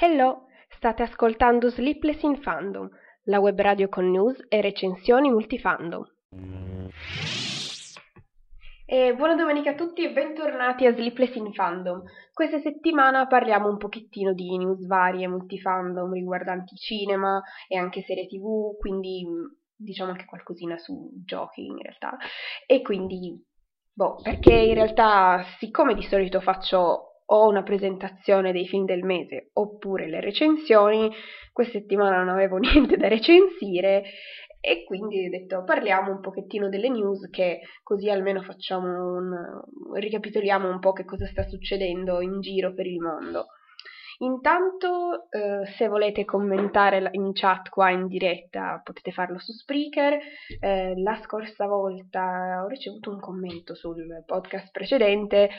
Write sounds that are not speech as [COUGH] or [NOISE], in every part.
Hello, state ascoltando Sleepless in Fandom, la web radio con news e recensioni multifandom. E buona domenica a tutti e bentornati a Sleepless in Fandom. Questa settimana parliamo un pochettino di news varie, multifandom, riguardanti cinema e anche serie tv, quindi diciamo anche qualcosina su giochi in realtà. E quindi, boh, perché in realtà siccome di solito faccio o una presentazione dei film del mese oppure le recensioni, questa settimana non avevo [LAUGHS] niente da recensire e quindi ho detto parliamo un pochettino delle news che così almeno facciamo un ricapitoliamo un po' che cosa sta succedendo in giro per il mondo. Intanto, eh, se volete commentare in chat qua in diretta, potete farlo su Spreaker. Eh, la scorsa volta ho ricevuto un commento sul podcast precedente,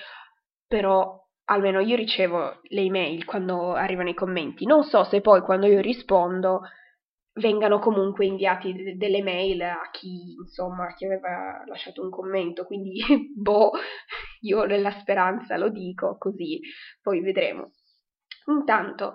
però almeno io ricevo le email quando arrivano i commenti. Non so se poi quando io rispondo vengano comunque inviati de- delle mail a chi, insomma, a chi aveva lasciato un commento, quindi [LAUGHS] boh, io nella speranza lo dico così, poi vedremo. Intanto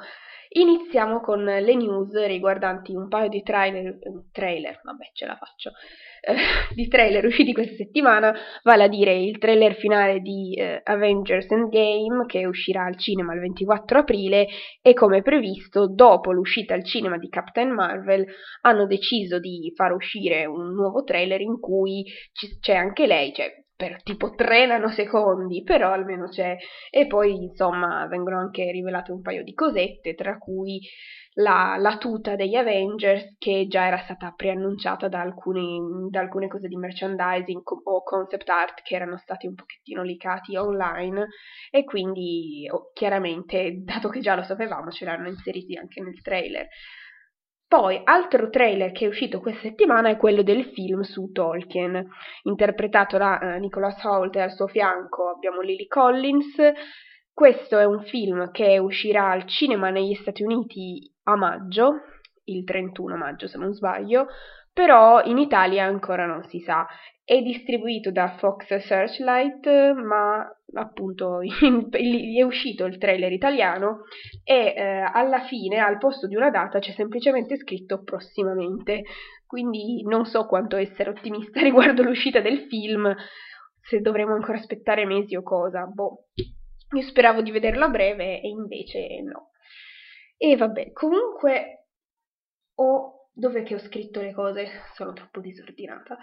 iniziamo con le news riguardanti un paio di trailer, trailer vabbè ce la faccio, eh, [LAUGHS] di trailer usciti questa settimana, vale a dire il trailer finale di eh, Avengers Endgame che uscirà al cinema il 24 aprile e come previsto dopo l'uscita al cinema di Captain Marvel hanno deciso di far uscire un nuovo trailer in cui c- c'è anche lei, cioè per tipo 3 nanosecondi, però almeno c'è. E poi, insomma, vengono anche rivelate un paio di cosette, tra cui la, la tuta degli Avengers, che già era stata preannunciata da, alcuni, da alcune cose di merchandising o concept art che erano stati un pochettino leakati online, e quindi, oh, chiaramente, dato che già lo sapevamo, ce l'hanno inseriti anche nel trailer. Poi, altro trailer che è uscito questa settimana è quello del film su Tolkien, interpretato da uh, Nicholas Holt e al suo fianco abbiamo Lily Collins. Questo è un film che uscirà al cinema negli Stati Uniti a maggio, il 31 maggio se non sbaglio, però in Italia ancora non si sa. È distribuito da Fox Searchlight, ma appunto [LAUGHS] in, è uscito il trailer italiano e eh, alla fine, al posto di una data, c'è semplicemente scritto prossimamente. Quindi non so quanto essere ottimista [LAUGHS] riguardo l'uscita del film, se dovremo ancora aspettare mesi o cosa. Boh, io speravo di vederlo a breve e invece no. E vabbè, comunque ho dov'è che ho scritto le cose? Sono troppo disordinata.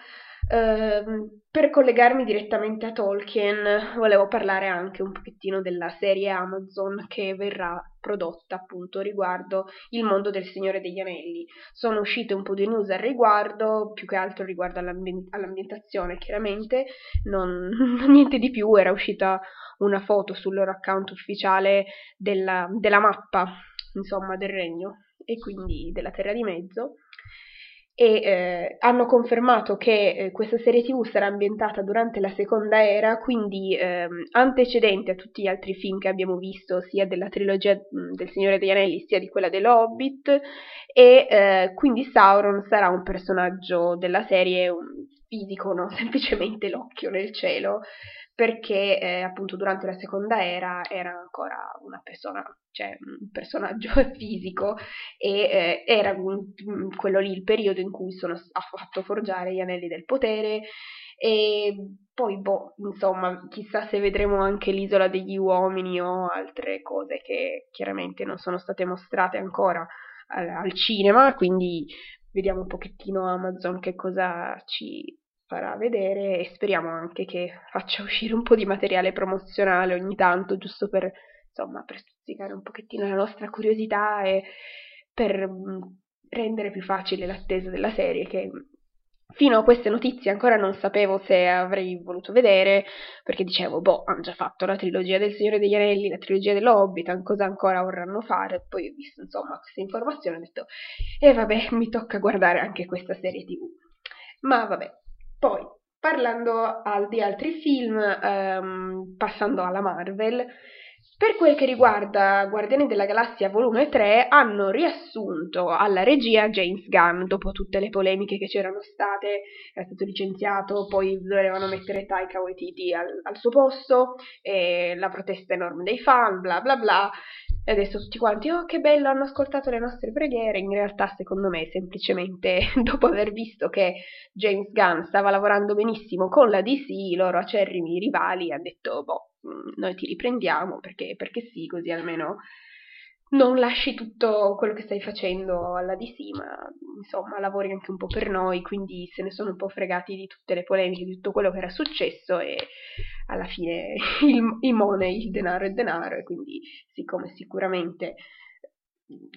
Uh, per collegarmi direttamente a Tolkien, volevo parlare anche un pochettino della serie Amazon che verrà prodotta appunto riguardo il mondo del Signore degli Anelli. Sono uscite un po' di news al riguardo, più che altro riguardo all'ambien- all'ambientazione, chiaramente, non, [LAUGHS] niente di più, era uscita una foto sul loro account ufficiale della, della mappa, insomma, del regno e quindi della Terra di Mezzo. E eh, hanno confermato che eh, questa serie tv sarà ambientata durante la seconda era, quindi eh, antecedente a tutti gli altri film che abbiamo visto, sia della trilogia mh, del Signore degli Anelli, sia di quella dell'Hobbit, e eh, quindi Sauron sarà un personaggio della serie un non [LAUGHS] semplicemente l'occhio nel cielo, perché eh, appunto durante la seconda era era ancora una persona, cioè un personaggio [LAUGHS] fisico e eh, era un, quello lì il periodo in cui sono, ha fatto forgiare gli anelli del potere e poi boh, insomma, chissà se vedremo anche l'isola degli uomini o altre cose che chiaramente non sono state mostrate ancora al, al cinema, quindi vediamo un pochettino Amazon che cosa ci farà vedere e speriamo anche che faccia [LAUGHS] uscire un po' di materiale promozionale ogni tanto, giusto per, insomma, per stuzzicare un pochettino la nostra curiosità e per mm, rendere più facile l'attesa della serie che fino a queste notizie ancora non sapevo se avrei voluto vedere, perché dicevo, boh, hanno già fatto la trilogia del Signore degli Anelli, la trilogia dell'Hobbit, cosa ancora vorranno fare? Poi ho visto, insomma, queste informazioni e ho detto, e eh, vabbè, mi tocca guardare anche questa serie tv. Ma vabbè, poi, parlando al, di altri film, ehm, passando alla Marvel, Per quel che riguarda Guardiani della Galassia volume 3, hanno riassunto alla regia James Gunn, dopo tutte le polemiche che c'erano state, è stato licenziato, poi dovevano mettere Taika Waititi al, al suo posto, la protesta enorme dei fan, bla bla bla, e adesso tutti quanti, oh che bello, hanno ascoltato le nostre preghiere, in realtà secondo me semplicemente [LAUGHS] dopo aver visto che James Gunn stava lavorando benissimo con la DC, i loro acerrimi rivali, hanno detto, boh, Mm, noi ti riprendiamo perché, perché sì, così almeno non lasci tutto quello che stai facendo alla DC, ma insomma lavori anche un po' per noi, quindi se ne sono un po' fregati di tutte le polemiche, di tutto quello che era successo e alla fine [LAUGHS] il, il money, il denaro è denaro e quindi siccome sicuramente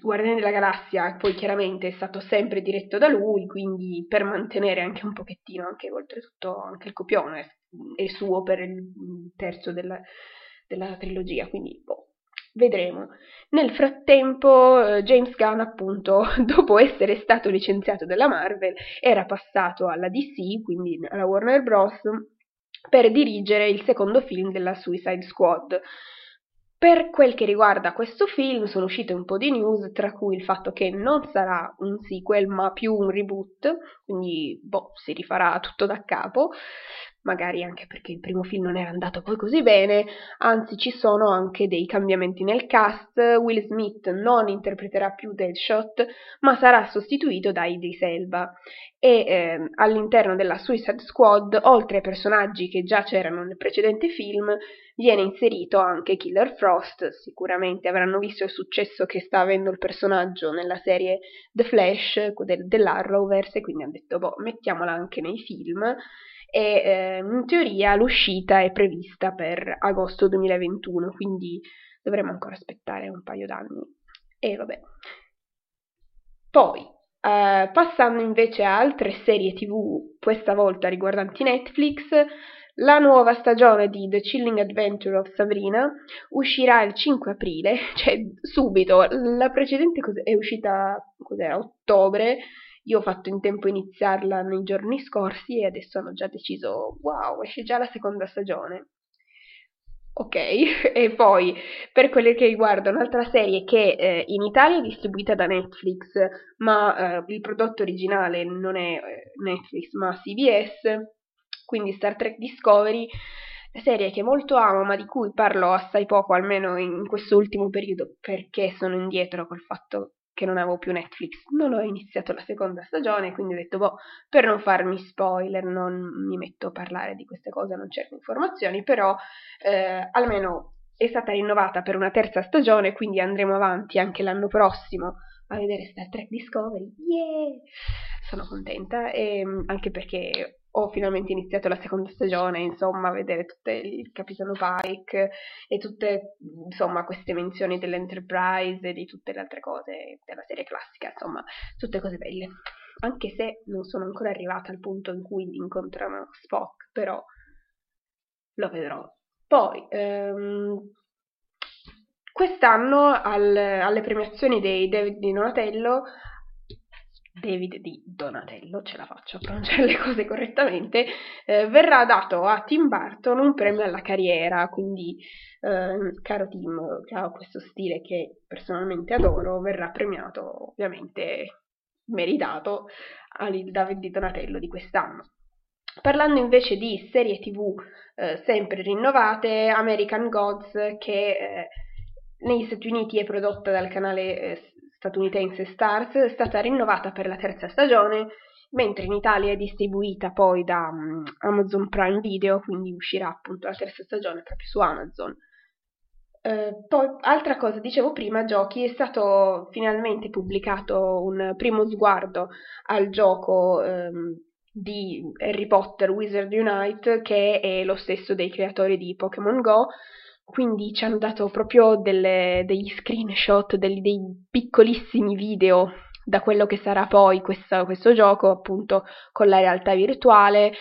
Guardiani della Galassia poi chiaramente è stato sempre diretto da lui, quindi per mantenere anche un pochettino, anche oltretutto anche il copione è suo per il terzo della, della trilogia, quindi boh, vedremo. Nel frattempo eh, James Gunn appunto [LAUGHS] dopo essere stato licenziato dalla Marvel era passato alla DC, quindi alla Warner Bros. per dirigere il secondo film della Suicide Squad per quel che riguarda questo film sono uscite un po' di news, tra cui il fatto che non sarà un sequel ma più un reboot, quindi boh, si rifarà tutto da capo, magari anche perché il primo film non era andato poi così bene, anzi ci sono anche dei cambiamenti nel cast, Will Smith non interpreterà più Deadshot, ma sarà sostituito da Idris Elba. E eh, all'interno della Suicide Squad, oltre ai personaggi che già c'erano nel precedente film, viene inserito anche Killer Frost, sicuramente avranno visto il successo che sta avendo il personaggio nella serie The Flash del, dell'Arrowverse, quindi hanno detto, boh, mettiamola anche nei film, e eh, in teoria l'uscita è prevista per agosto 2021, quindi dovremo ancora aspettare un paio d'anni. E vabbè. Poi, eh, passando invece a altre serie tv, questa volta riguardanti Netflix, la nuova stagione di The Chilling Adventure of Sabrina uscirà il 5 aprile, [LAUGHS] cioè subito. La precedente è uscita cos'era, ottobre. Io ho fatto in tempo a iniziarla nei giorni scorsi e adesso hanno già deciso, wow, esce già la seconda stagione. Ok, [LAUGHS] e poi per quelle che riguarda un'altra serie che eh, in Italia è distribuita da Netflix, ma eh, il prodotto originale non è eh, Netflix ma CBS, quindi Star Trek Discovery, serie che molto amo ma di cui parlo assai poco, almeno in questo ultimo periodo, perché sono indietro col fatto che non avevo più Netflix. Non ho iniziato la seconda stagione, quindi ho detto, boh, per non farmi spoiler, non mi metto a parlare di queste cose, non cerco informazioni, però eh, almeno è stata rinnovata per una terza stagione, quindi andremo avanti anche l'anno prossimo a vedere Star Trek Discovery. Yeah! Sono contenta, e, ehm, anche perché ho finalmente iniziato la seconda stagione, insomma, a vedere tutte il capitano Pike e tutte, insomma, queste menzioni dell'Enterprise e di tutte le altre cose della serie classica, insomma, tutte cose belle. Anche se non sono ancora arrivata al punto in cui incontrano Spock, però lo vedrò. Poi, ehm, quest'anno al, alle premiazioni dei David di Donatello David di Donatello, ce la faccio a pronunciare le cose correttamente, eh, verrà dato a Tim Burton un premio alla carriera, quindi eh, caro Tim, che ha questo stile che personalmente adoro, verrà premiato ovviamente meritato al David di Donatello di quest'anno. Parlando invece di serie tv eh, sempre rinnovate, American Gods che eh, negli Stati Uniti è prodotta dal canale eh, statunitense Stars è stata rinnovata per la terza stagione, mentre in Italia è distribuita poi da um, Amazon Prime Video, quindi uscirà appunto la terza stagione proprio su Amazon. Uh, poi, altra cosa, dicevo prima, giochi, è stato finalmente pubblicato un primo sguardo al gioco um, di Harry Potter Wizard Unite, che è lo stesso dei creatori di Pokémon Go, quindi ci hanno dato proprio delle, degli screenshot, dei, dei piccolissimi video da quello che sarà poi questo, questo gioco appunto con la realtà virtuale,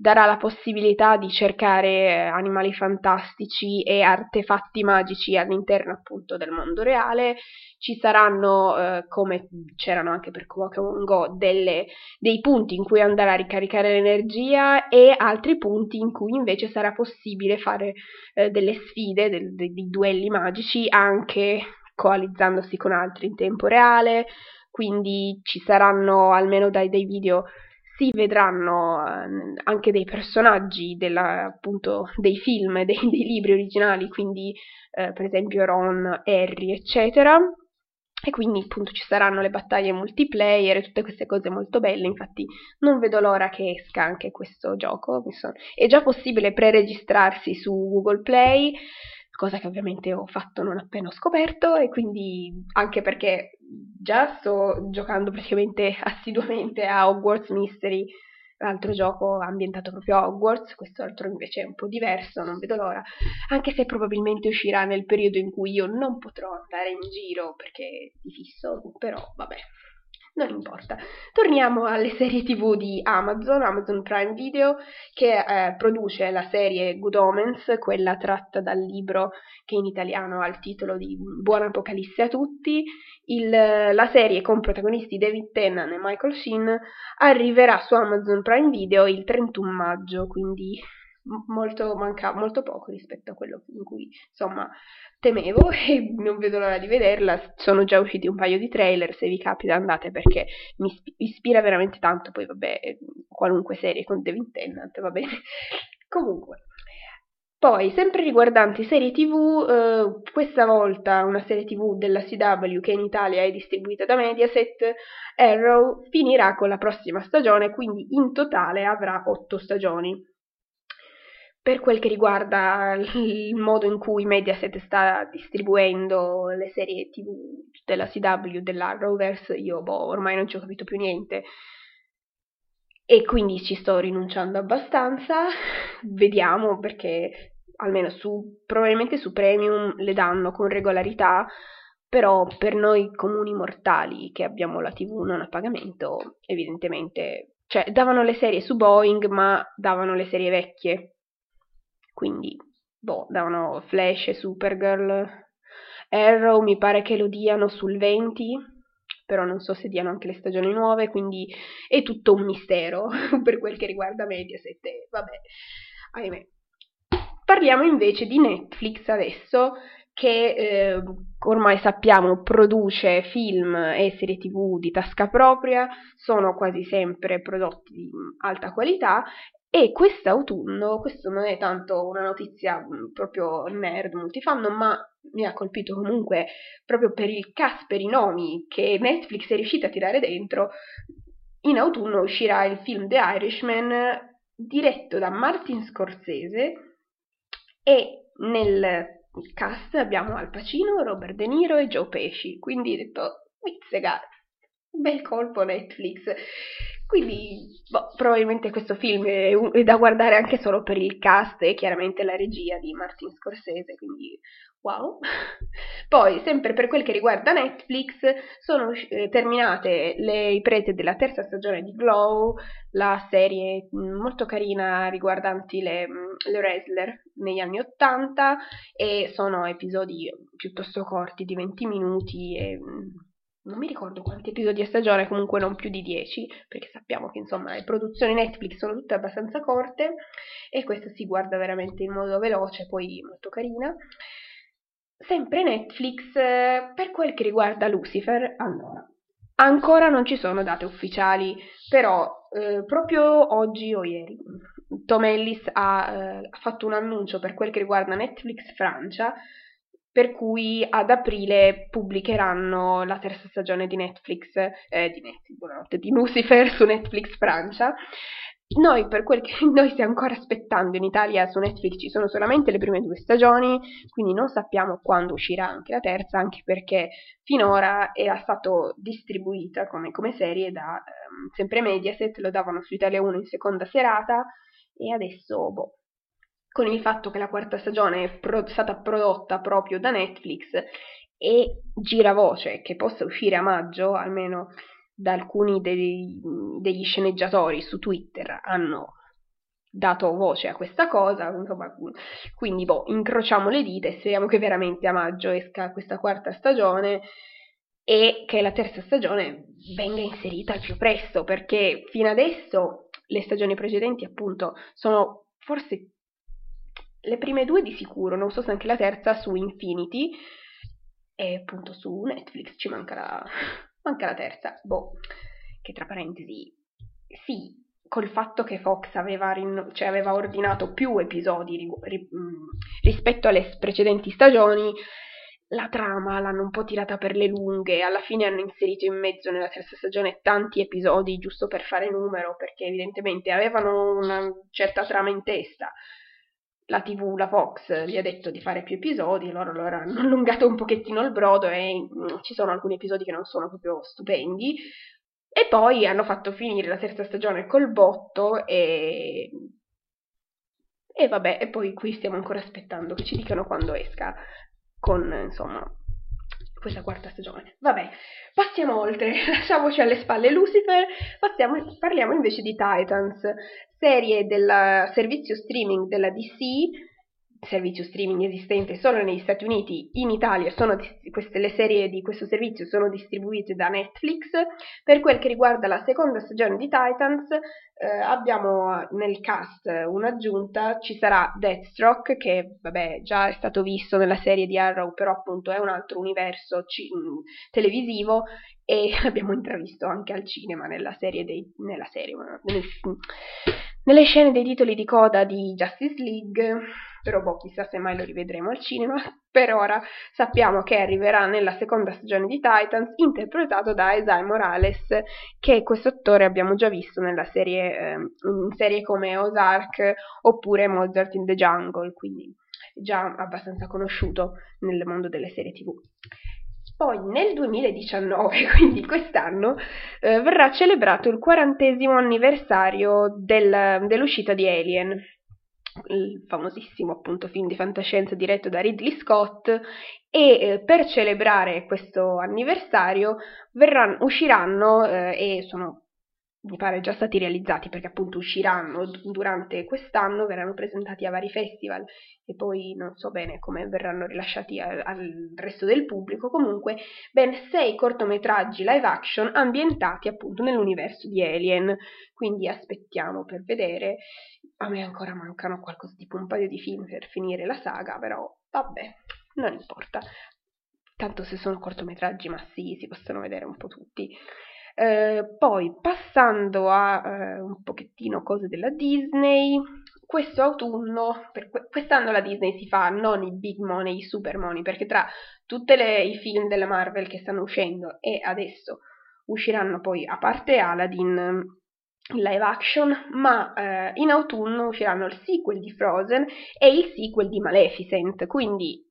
darà la possibilità di cercare eh, animali fantastici e artefatti magici all'interno appunto del mondo reale. Ci saranno, eh, come c'erano anche per Pokémon Go, delle, dei punti in cui andare a ricaricare l'energia e altri punti in cui invece sarà possibile fare eh, delle sfide, del, dei duelli magici anche coalizzandosi con altri in tempo reale quindi ci saranno almeno dai, dei video si vedranno eh, anche dei personaggi della, appunto, dei film, [LAUGHS] dei, dei, libri originali, quindi eh, per esempio Ron, Harry, eccetera. E quindi appunto ci saranno le battaglie multiplayer e tutte queste cose molto belle, infatti non vedo l'ora che esca anche questo gioco. È già possibile preregistrarsi su Google Play, cosa che ovviamente ho fatto non appena ho scoperto e quindi anche perché già sto giocando praticamente [LAUGHS] assiduamente a Hogwarts Mystery, l'altro gioco ambientato proprio a Hogwarts, questo altro invece è un po' diverso, non vedo l'ora, anche se probabilmente uscirà nel periodo in cui io non potrò andare in giro perché di fisso, però vabbè non importa. Torniamo alle [LAUGHS] serie tv di Amazon, Amazon Prime Video, che eh, produce la serie Good Omens, quella tratta dal libro che in italiano ha il titolo di Buona Apocalisse a tutti. Il, la serie con protagonisti David Tennant e Michael Sheen arriverà su Amazon Prime Video il 31 maggio, quindi molto, manca molto poco rispetto a quello in cui insomma temevo [LAUGHS] e non vedo l'ora di vederla. Sono già usciti un paio di trailer, se vi capita andate perché mi ispira veramente tanto. Poi vabbè, qualunque serie con Devin Tennant, va bene. [LAUGHS] Comunque. Poi, sempre riguardanti serie tv, eh, questa volta una serie tv della CW che in Italia è distribuita da Mediaset, Arrow finirà con la prossima stagione, quindi in totale avrà otto stagioni. Per quel che riguarda il modo in cui Mediaset sta distribuendo le serie TV della CW, dell'Arrowverse, io boh, ormai non ci ho capito più niente e quindi ci sto rinunciando abbastanza. Vediamo perché almeno su probabilmente su Premium le danno con regolarità, però per noi comuni mortali che abbiamo la TV non a pagamento, evidentemente, cioè davano le serie su Boeing, ma davano le serie vecchie quindi boh, davano Flash e Supergirl. Arrow mi pare che lo diano sul 20, però non so se diano anche le stagioni nuove, quindi è tutto un mistero [LAUGHS] per quel che riguarda Mediaset. Vabbè, ahimè. Parliamo invece di Netflix adesso, che eh, ormai sappiamo produce film e serie tv di tasca propria, sono quasi sempre prodotti di alta qualità e quest'autunno, questo non è tanto una notizia mm, proprio nerd multifandom, ma mi ha colpito comunque proprio per il cast, per i nomi che Netflix è riuscita a tirare dentro. In autunno uscirà il film The Irishman diretto da Martin Scorsese e nel cast abbiamo Al Pacino, Robert De Niro e Joe Pesci, quindi ho detto, mizzega, bel colpo Netflix. Quindi boh, probabilmente questo film è, un, è, da guardare anche solo per il cast e chiaramente la regia di Martin Scorsese, quindi wow. [LAUGHS] Poi, sempre per quel che riguarda Netflix, sono eh, terminate le riprese della terza stagione di Glow, la serie mm, molto carina riguardanti le, mm, le wrestler negli anni Ottanta e sono episodi piuttosto corti di 20 minuti e mm, non mi ricordo quanti episodi a stagione, comunque non più di 10, perché sappiamo che insomma le produzioni Netflix sono tutte abbastanza corte e questa si guarda veramente in modo veloce, poi molto carina. Sempre Netflix, per quel che riguarda Lucifer, allora, ancora non ci sono date ufficiali, però eh, proprio oggi o ieri Tom Ellis ha, eh, ha fatto un annuncio per quel che riguarda Netflix Francia per cui ad aprile pubblicheranno la terza stagione di Netflix, eh, di Netflix, buonanotte, di Lucifer su Netflix Francia. Noi, per quel che [LAUGHS] noi stiamo ancora aspettando in Italia su Netflix ci sono solamente le prime due stagioni, quindi non sappiamo quando uscirà anche la terza, anche perché finora era stato distribuita come, come serie da um, sempre Mediaset, lo davano su Italia 1 in seconda serata e adesso boh, con il fatto che la quarta stagione è pro- stata prodotta proprio da Netflix e gira voce che possa uscire a maggio, almeno da alcuni dei, degli sceneggiatori su Twitter hanno dato voce a questa cosa, insomma, quindi boh, incrociamo le dita e speriamo che veramente a maggio esca questa quarta stagione e che la terza stagione venga inserita al più presto, perché fino adesso le stagioni precedenti appunto sono forse le prime due di sicuro, non so se anche la terza su Infinity e appunto su Netflix ci manca la, [LAUGHS] manca la terza, boh, che tra parentesi, sì, col fatto che Fox aveva, rin- cioè aveva ordinato più episodi ri- ri- mm, rispetto alle precedenti stagioni, la trama l'hanno un po' tirata per le lunghe, alla fine hanno inserito in mezzo nella terza stagione tanti episodi giusto per fare numero, perché evidentemente avevano una certa trama in testa. La TV, la Fox, gli ha detto di fare più episodi, loro allora hanno allungato un pochettino il brodo e mm, ci sono alcuni episodi che non sono proprio stupendi. E poi hanno fatto finire la terza stagione col botto e e vabbè, e poi qui stiamo ancora aspettando che ci dicano quando esca con insomma questa quarta stagione. Vabbè, passiamo oltre, [LAUGHS] lasciamoci alle spalle Lucifer, passiamo, parliamo invece di Titans, serie del servizio streaming della DC servizio streaming esistente solo negli Stati Uniti, in Italia sono, queste, le serie di questo servizio sono distribuite da Netflix. Per quel che riguarda la seconda stagione di Titans, eh, abbiamo nel cast un'aggiunta, ci sarà Deathstroke, che vabbè già è stato visto nella serie di Arrow, però appunto è un altro universo c- mm, televisivo e [LAUGHS] l'abbiamo intravisto anche al cinema nella serie, dei, nella serie nel, nelle scene dei titoli di coda di Justice League però boh, chissà se mai lo rivedremo al cinema. [LAUGHS] Per ora sappiamo che arriverà nella seconda stagione di Titans, interpretato da Isaiah Morales, che questo attore abbiamo già visto nella serie, eh, in serie come Ozark oppure Mozart in the Jungle, quindi già abbastanza conosciuto nel mondo delle serie tv. Poi nel 2019, [LAUGHS] quindi quest'anno, eh, verrà celebrato il quarantesimo anniversario del, dell'uscita di Alien, il famosissimo appunto film di fantascienza diretto da Ridley Scott e eh, per celebrare questo anniversario verranno, usciranno eh, e sono mi pare già stati realizzati perché appunto usciranno durante quest'anno, verranno presentati a vari festival e poi non so bene come verranno rilasciati al, al resto del pubblico, comunque ben sei cortometraggi live action ambientati appunto nell'universo di Alien, quindi aspettiamo per vedere, a me ancora mancano qualcosa tipo un paio di film per finire la saga, però vabbè, non importa, tanto se sono cortometraggi ma sì, si possono vedere un po' tutti. Eh, poi passando a eh, un pochettino cose della Disney, questo autunno, per que- quest'anno la Disney si fa non i big money, i super money, perché tra tutti i film della Marvel che stanno uscendo e adesso usciranno poi, a parte Aladdin, in live action, ma eh, in autunno usciranno il sequel di Frozen e il sequel di Maleficent, quindi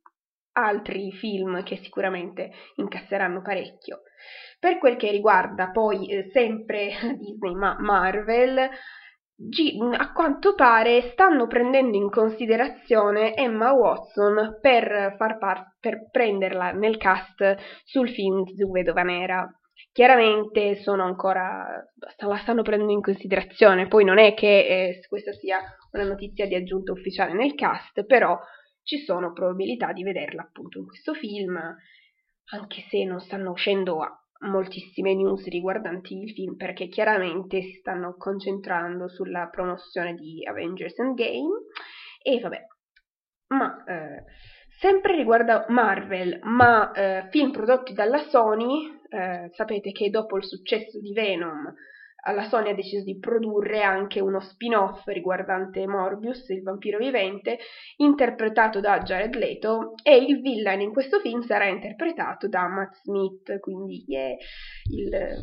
altri film che sicuramente incasseranno parecchio. Per quel che riguarda poi eh, sempre [LAUGHS] Disney ma Marvel, G- a quanto pare stanno prendendo in considerazione Emma Watson per, par- per prenderla nel cast sul film su Vedova Nera. Chiaramente sono ancora, la stanno prendendo in considerazione, poi non è che eh, questa sia una notizia di aggiunta ufficiale nel cast, però ci sono probabilità di vederla appunto in questo film, anche se non stanno uscendo moltissime news riguardanti il film perché chiaramente si stanno concentrando sulla promozione di Avengers Endgame. E vabbè ma eh, sempre riguardo Marvel ma eh, film prodotti dalla Sony eh, sapete che dopo il successo di Venom la Sony ha deciso di produrre anche uno spin-off riguardante Morbius, il vampiro vivente, interpretato da Jared Leto e il villain in questo film sarà interpretato da Matt Smith, quindi yeah, il,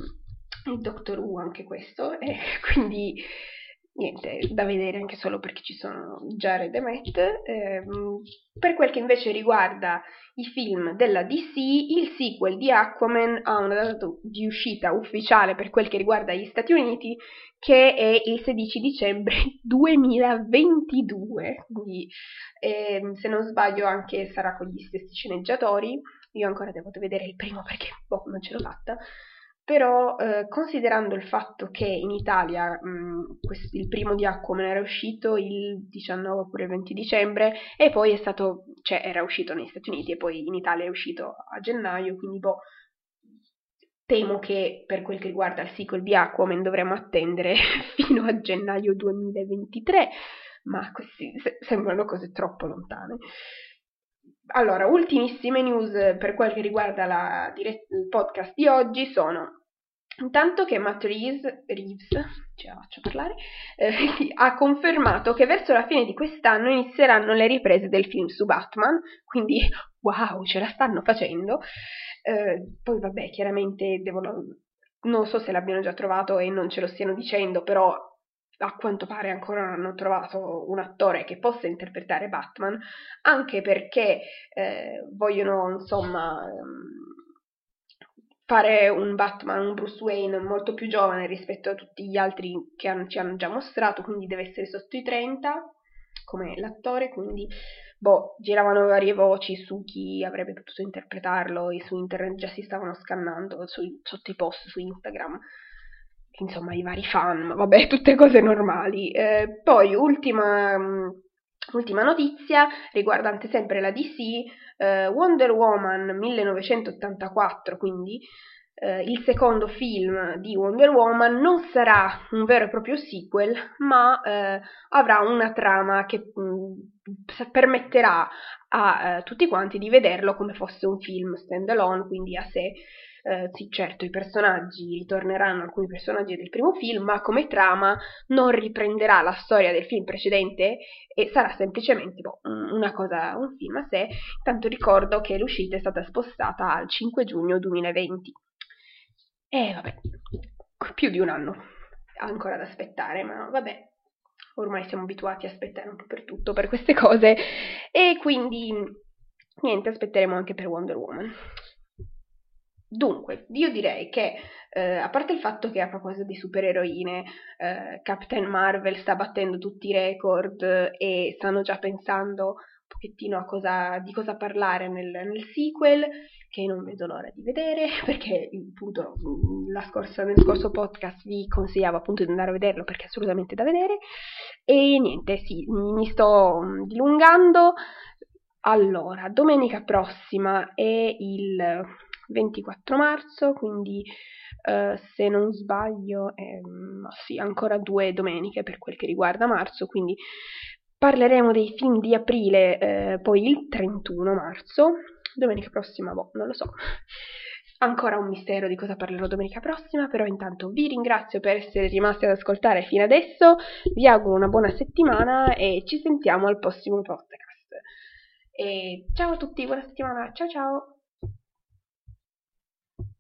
il Doctor Who anche questo, e [LAUGHS] quindi niente da vedere anche solo perché ci sono Jared e Matt. Eh, per quel che invece riguarda i film della DC, il sequel di Aquaman ha una data di uscita ufficiale per quel che riguarda gli Stati Uniti che è il 16 dicembre [LAUGHS] 2022, quindi eh, se non sbaglio anche sarà con gli stessi sceneggiatori io ancora devo vedere il primo perché boh, non ce l'ho fatta, però eh, considerando il fatto che in Italia mh, quest- il primo di Aquaman era uscito il 19 oppure il 20 dicembre e poi è stato, cioè era uscito negli Stati Uniti e poi in Italia è uscito a gennaio, quindi boh, temo che per quel che riguarda il sequel di Aquaman dovremo attendere [LAUGHS] fino a gennaio 2023, ma questi se- sembrano cose troppo lontane. Allora, ultimissime news per quel che riguarda la dirett- il podcast di oggi sono intanto che Matt Reeves, Reeves faccio parlare, eh, [LAUGHS] ha confermato che verso la fine di quest'anno inizieranno le riprese del film su Batman, quindi wow, ce la stanno facendo. Eh, poi vabbè, chiaramente devono, non so se l'abbiano già trovato e non ce lo stiano dicendo, però a quanto pare ancora non hanno trovato un attore che possa interpretare Batman, anche perché eh, vogliono insomma ehm, fare un Batman, un Bruce Wayne molto più giovane rispetto a tutti gli altri che hanno, ci hanno già mostrato, quindi deve essere sotto i 30 come l'attore, quindi boh, giravano varie voci su chi avrebbe potuto interpretarlo e su internet già si stavano scannando su, sotto i post su Instagram insomma i vari fan, vabbè, tutte cose normali. Eh, poi, ultima, um, ultima, notizia riguardante sempre la DC, eh, Wonder Woman 1984, quindi eh, il secondo film di Wonder Woman non sarà un vero e proprio sequel, ma eh, avrà una trama che mh, mm, permetterà a eh, tutti quanti di vederlo come fosse un film stand alone, quindi a sé eh, sì, certo, i personaggi ritorneranno, alcuni personaggi del primo film, ma come trama non riprenderà la storia del film precedente e sarà semplicemente boh, una cosa, un film a sé. Intanto ricordo che l'uscita è stata spostata al 5 giugno 2020. E vabbè, più di un anno ancora da aspettare, ma vabbè, ormai siamo abituati a aspettare un po' per tutto, per queste cose, e quindi niente, aspetteremo anche per Wonder Woman. Dunque, io direi che, eh, a parte il fatto che a proposito di supereroine, eh, Captain Marvel sta battendo tutti i record e stanno già pensando un pochettino cosa, di cosa parlare nel, nel, sequel, che non vedo l'ora di vedere, [LAUGHS] perché appunto scorsa, nel scorso podcast vi consigliavo appunto di andare a vederlo perché è assolutamente da vedere. E niente, sì, mi sto dilungando. Allora, domenica prossima è il 24 marzo, quindi eh, se non sbaglio, eh, sì, ancora due domeniche per quel che riguarda marzo, quindi parleremo dei film di aprile eh, poi il 31 marzo, domenica prossima, boh, non lo so. Ancora un mistero di cosa parlerò domenica prossima, però intanto vi ringrazio per essere rimasti ad ascoltare fino adesso, vi auguro una buona settimana e ci sentiamo al prossimo podcast. E ciao a tutti, buona settimana, ciao ciao!